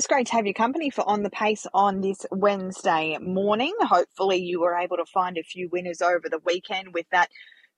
It's great to have your company for On the Pace on this Wednesday morning. Hopefully, you were able to find a few winners over the weekend with that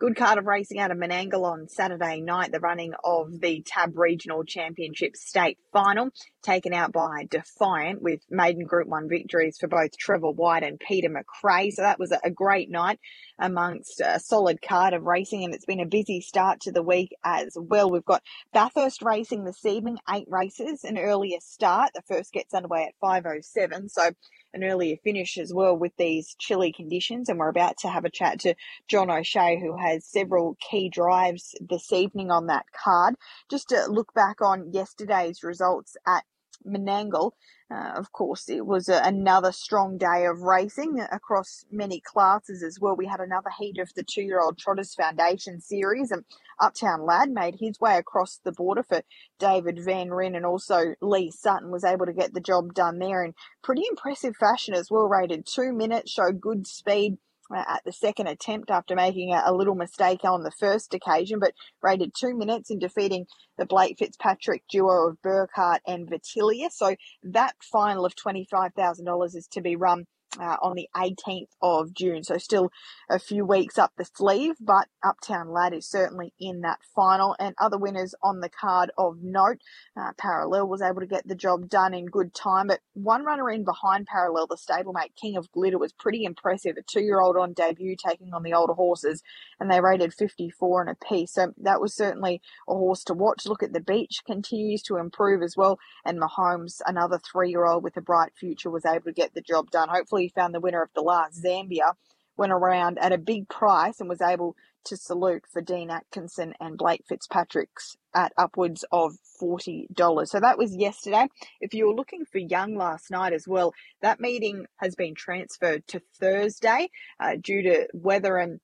Good card of racing out of Menangle on Saturday night, the running of the TAB Regional Championship State Final, taken out by Defiant with maiden Group 1 victories for both Trevor White and Peter McRae. So that was a great night amongst a solid card of racing, and it's been a busy start to the week as well. We've got Bathurst racing this evening, eight races, an earlier start. The first gets underway at 5.07, so an earlier finish as well with these chilly conditions. And we're about to have a chat to John O'Shea, who has several key drives this evening on that card. Just to look back on yesterday's results at Menangle. Uh, of course, it was a, another strong day of racing across many classes as well. We had another heat of the two year old Trotters Foundation series, and Uptown Lad made his way across the border for David Van Ryn, and also Lee Sutton was able to get the job done there in pretty impressive fashion as well. Rated two minutes, showed good speed uh, at the second attempt after making a, a, little mistake on the first occasion, but rated two minutes in defeating the Blake Fitzpatrick duo of Burkhardt and Vitilia. So that final of $25,000 is to be run uh, on the 18th of June. So still a few weeks up the sleeve, but Uptown Lad is certainly in that final. And other winners on the card of note, uh, Parallel was able to get the job done in good time, but one runner in behind Parallel, the stablemate King of Glitter, was pretty impressive. A two-year-old on debut taking on the older horses, and they rated 54 and a piece. So that was certainly a horse to watch. Look at the beach continues to improve as well, and Mahomes, another three-year-old with a bright future, was able to get the job done. Hopefully found the winner of the last Zambia, went around at a big price and was able to salute for Dean Atkinson and Blake Fitzpatrick's at upwards of $40. So that was yesterday. If you were looking for Young last night as well, that meeting has been transferred to Thursday uh, due to weather and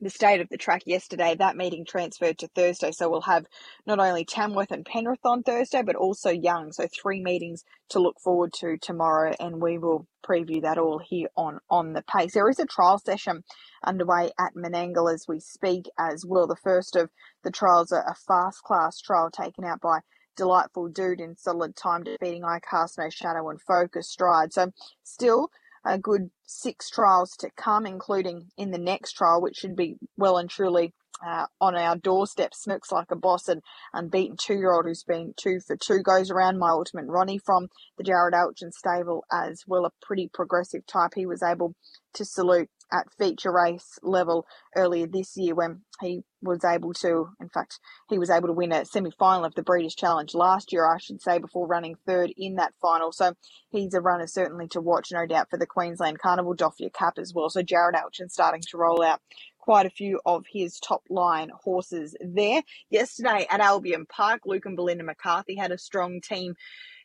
the state of the track yesterday, that meeting transferred to Thursday. So we'll have not only Tamworth and Penrith on Thursday, but also Young. So three meetings to look forward to tomorrow, and we will preview that all here on On the Pace. There is a trial session underway at Menangle as we speak as well. The first of the trials, a fast class trial taken out by Delightful Dude in solid time, defeating I Cast No Shadow and Focus Stride. So still a good six trials to come, including in the next trial, which should be well and truly uh, on our doorstep. Smokes like a boss and unbeaten two year old who's been two for two goes around. My ultimate Ronnie from the Jared Alchin stable as well, a pretty progressive type. He was able to salute at feature race level earlier this year when he was able to, in fact, he was able to win a semi final of the Breeders' Challenge last year, I should say, before running third in that final. So he's a runner certainly to watch, no doubt, for the Queensland Carnival Doffia Cup as well. So Jared Alchin starting to roll out quite a few of his top line horses there. Yesterday at Albion Park, Luke and Belinda McCarthy had a strong team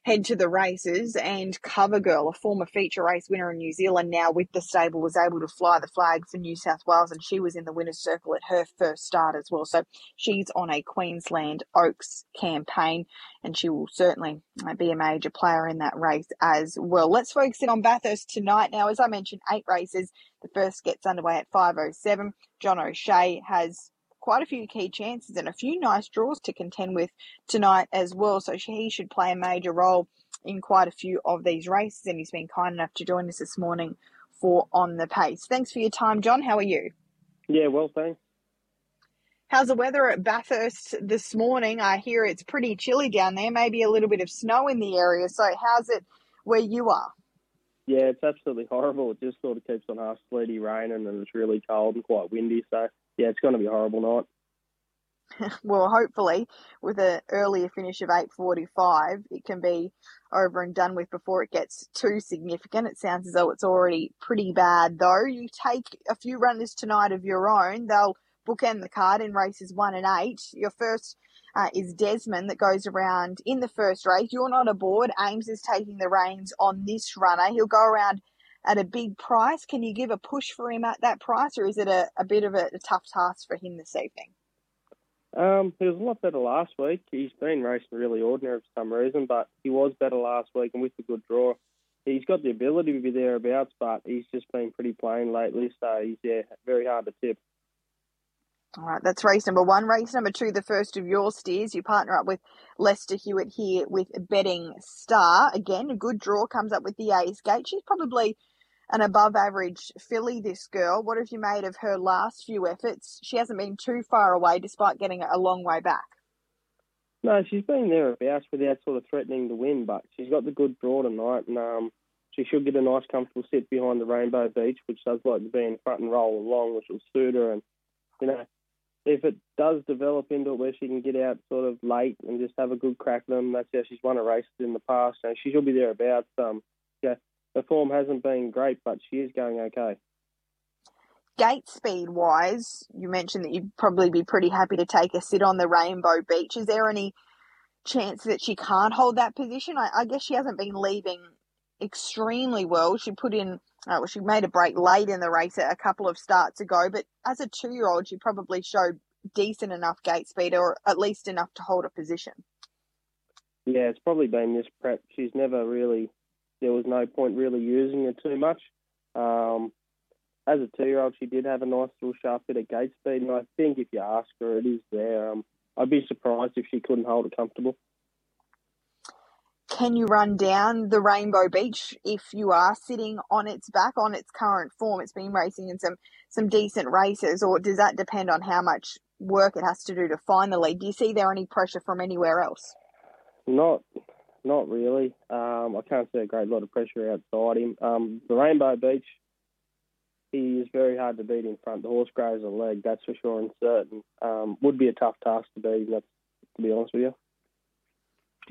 head to the races and Covergirl, a former feature race winner in New Zealand, now with the stable, was able to fly the flag for New South Wales and she was in the winner's circle at her first start as well. So she's on a Queensland Oaks campaign and she will certainly uh, be a major player in that race as well. Let's focus in on Bathurst tonight. Now, as I mentioned, eight races. The first gets underway at 5.07. John O'Shea has quite a few key chances and a few nice draws to contend with tonight as well. So he should play a major role in quite a few of these races, and he's been kind enough to join us this morning for On the Pace. Thanks for your time, John. How are you? Yeah, well, thanks. How's the weather at Bathurst this morning? I hear it's pretty chilly down there, maybe a little bit of snow in the area. So, how's it where you are? Yeah, it's absolutely horrible. It just sort of keeps on half sleety raining and it's really cold and quite windy. So yeah, it's going to be a horrible night. well, hopefully, with an earlier finish of 8:45, it can be over and done with before it gets too significant. It sounds as though it's already pretty bad, though. You take a few runners tonight of your own; they'll bookend the card in races one and eight. Your first uh, is Desmond that goes around in the first race. You're not aboard. Ames is taking the reins on this runner. He'll go around at a big price. Can you give a push for him at that price, or is it a, a bit of a, a tough task for him this evening? Um, he was a lot better last week. He's been racing really ordinary for some reason, but he was better last week, and with a good draw, he's got the ability to be thereabouts, but he's just been pretty plain lately. So he's yeah, very hard to tip. All right, that's race number one. Race number two, the first of your steers. You partner up with Lester Hewitt here with Betting Star. Again, a good draw comes up with the A's Gate. She's probably an above average filly, this girl. What have you made of her last few efforts? She hasn't been too far away despite getting a long way back. No, she's been thereabouts without sort of threatening to win, but she's got the good draw tonight, and um, she should get a nice, comfortable sit behind the Rainbow Beach, which does like to be in front and roll along, which will suit her. And you know, if it does develop into it where she can get out sort of late and just have a good crack at them, that's how she's won a race in the past. So she should be thereabouts. Um, yeah, her form hasn't been great, but she is going okay. Gate speed wise, you mentioned that you'd probably be pretty happy to take a sit on the Rainbow Beach. Is there any chance that she can't hold that position? I, I guess she hasn't been leaving extremely well. She put in, uh, well, she made a break late in the race a couple of starts ago, but as a two year old, she probably showed decent enough gate speed or at least enough to hold a position. Yeah, it's probably been this prep. She's never really, there was no point really using her too much. Um, as a two year old, she did have a nice little sharp bit of gate speed, and I think if you ask her, it is there. Um, I'd be surprised if she couldn't hold it comfortable can you run down the Rainbow Beach if you are sitting on its back on its current form? It's been racing in some some decent races, or does that depend on how much work it has to do to find the lead? Do you see there any pressure from anywhere else? Not, not really. Um, I can't see a great lot of pressure outside him. Um, the Rainbow Beach, he is very hard to beat in front. The horse grows a leg, that's for sure and certain. Um, would be a tough task to beat. That's to be honest with you.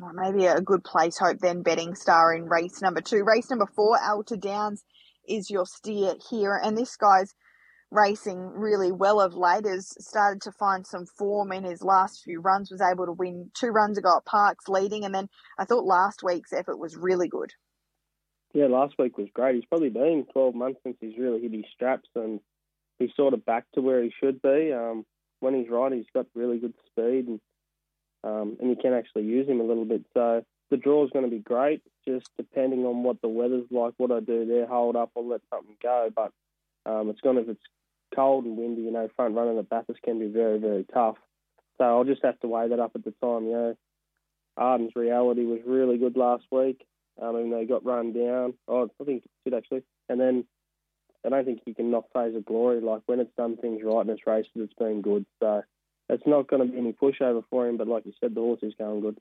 Well, maybe a good place hope then betting star in race number two. Race number four, Alta Downs is your steer here, and this guy's racing really well of late. Has started to find some form in his last few runs. Was able to win two runs ago at Parks leading, and then I thought last week's effort was really good. Yeah, last week was great. He's probably been 12 months since he's really hit his straps, and he's sort of back to where he should be. Um, when he's right, he's got really good speed and um, and you can actually use him a little bit. So the draw is going to be great, just depending on what the weather's like, what I do there, hold up or let something go. But um, it's going to, if it's cold and windy, you know, front running at Bathurst can be very, very tough. So I'll just have to weigh that up at the time, you know. Arden's reality was really good last week, um, even though he got run down. Oh, I think he did actually. And then I don't think he can knock Fraser Glory. Like when it's done things right in its races, it's been good. So it's not going to be any pushover for him. But like you said, the horse is going good.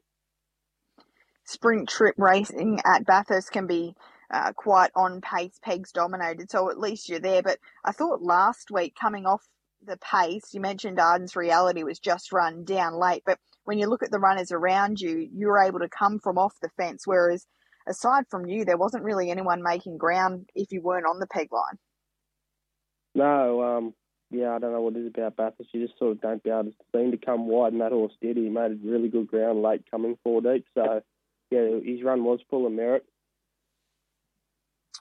Sprint trip racing at Bathurst can be uh, quite on pace, pegs dominated. So at least you're there. But I thought last week, coming off the pace, you mentioned Arden's reality was just run down late. But when you look at the runners around you, you were able to come from off the fence. Whereas aside from you, there wasn't really anyone making ground if you weren't on the peg line. No, um, yeah, I don't know what it is about Bathurst. You just sort of don't be able to seem to come wide, and that horse did. He made a really good ground late coming four deep. So, yeah, his run was full of merit.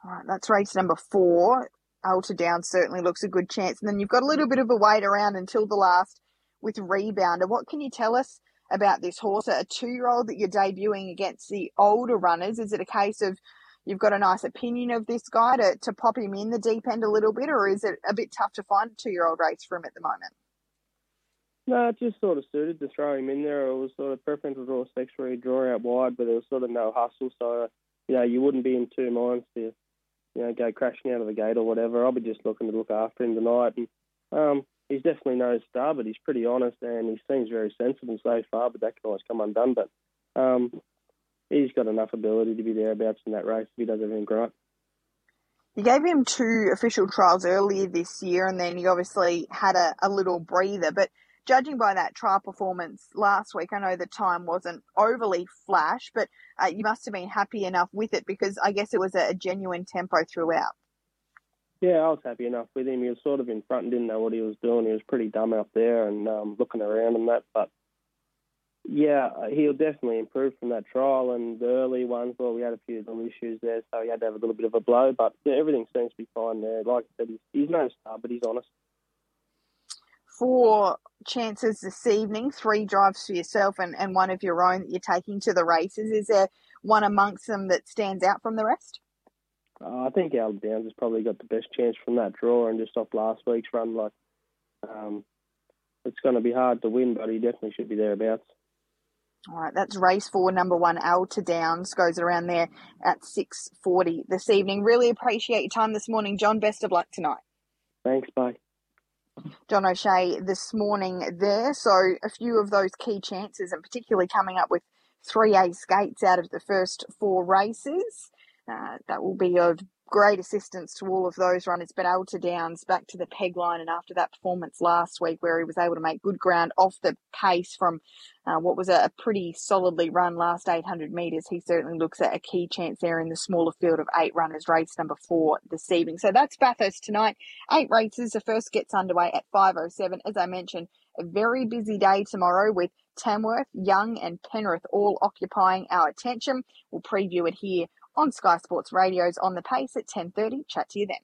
All right, that's race number four. Alta Down certainly looks a good chance. And then you've got a little bit of a wait around until the last with Rebounder. What can you tell us about this horse? A two year old that you're debuting against the older runners. Is it a case of you've got a nice opinion of this guy to, to pop him in the deep end a little bit, or is it a bit tough to find a two year old race for him at the moment? No, it just sort of suited to throw him in there. It was sort of preferential draw sex where he'd draw out wide, but there was sort of no hustle. So, you know, you wouldn't be in two minds to, you know, go crashing out of the gate or whatever. I'll be just looking to look after him tonight. And um, he's definitely no star, but he's pretty honest and he seems very sensible so far, but that can always come undone. But um, he's got enough ability to be thereabouts in that race if he does everything right. You gave him two official trials earlier this year, and then he obviously had a, a little breather. But judging by that trial performance last week, I know the time wasn't overly flash, but uh, you must have been happy enough with it because I guess it was a, a, genuine tempo throughout. Yeah, I was happy enough with him. He was sort of in front and didn't know what he was doing. He was pretty dumb out there and um, looking around and that, but yeah, he'll definitely improve from that trial and the early ones. Well, we had a few little issues there, so he had to have a little bit of a blow. But yeah, everything seems to be fine there. Like I said, he's, he's no star, but he's honest. Four chances this evening, three drives for yourself and, and one of your own that you're taking to the races. Is there one amongst them that stands out from the rest? Uh, I think Al Downs has probably got the best chance from that draw and just off last week's run. Like, um, it's going to be hard to win, but he definitely should be thereabouts. All right, that's race four, number one, Alta Downs, goes around there at 6.40 this evening. Really appreciate your time this morning, John. Best of luck tonight. Thanks, bye. John O'Shea this morning there. So a few of those key chances, and particularly coming up with 3A skates out of the first four races. Uh, that will be of great assistance to all of those runners. But Alta Downs back to the peg line, and after that performance last week, where he was able to make good ground off the pace from uh, what was a, pretty solidly run last 800 metres, he certainly looks at a key chance there in the smaller field of eight runners, race number four this evening. So that's Bathurst tonight. Eight races. The first gets underway at 5:07. As I mentioned, a very busy day tomorrow with Tamworth, Young, and Penrith all occupying our attention. We'll preview it here on Sky Sports Radio's On the Pace at 10.30. Chat to you then.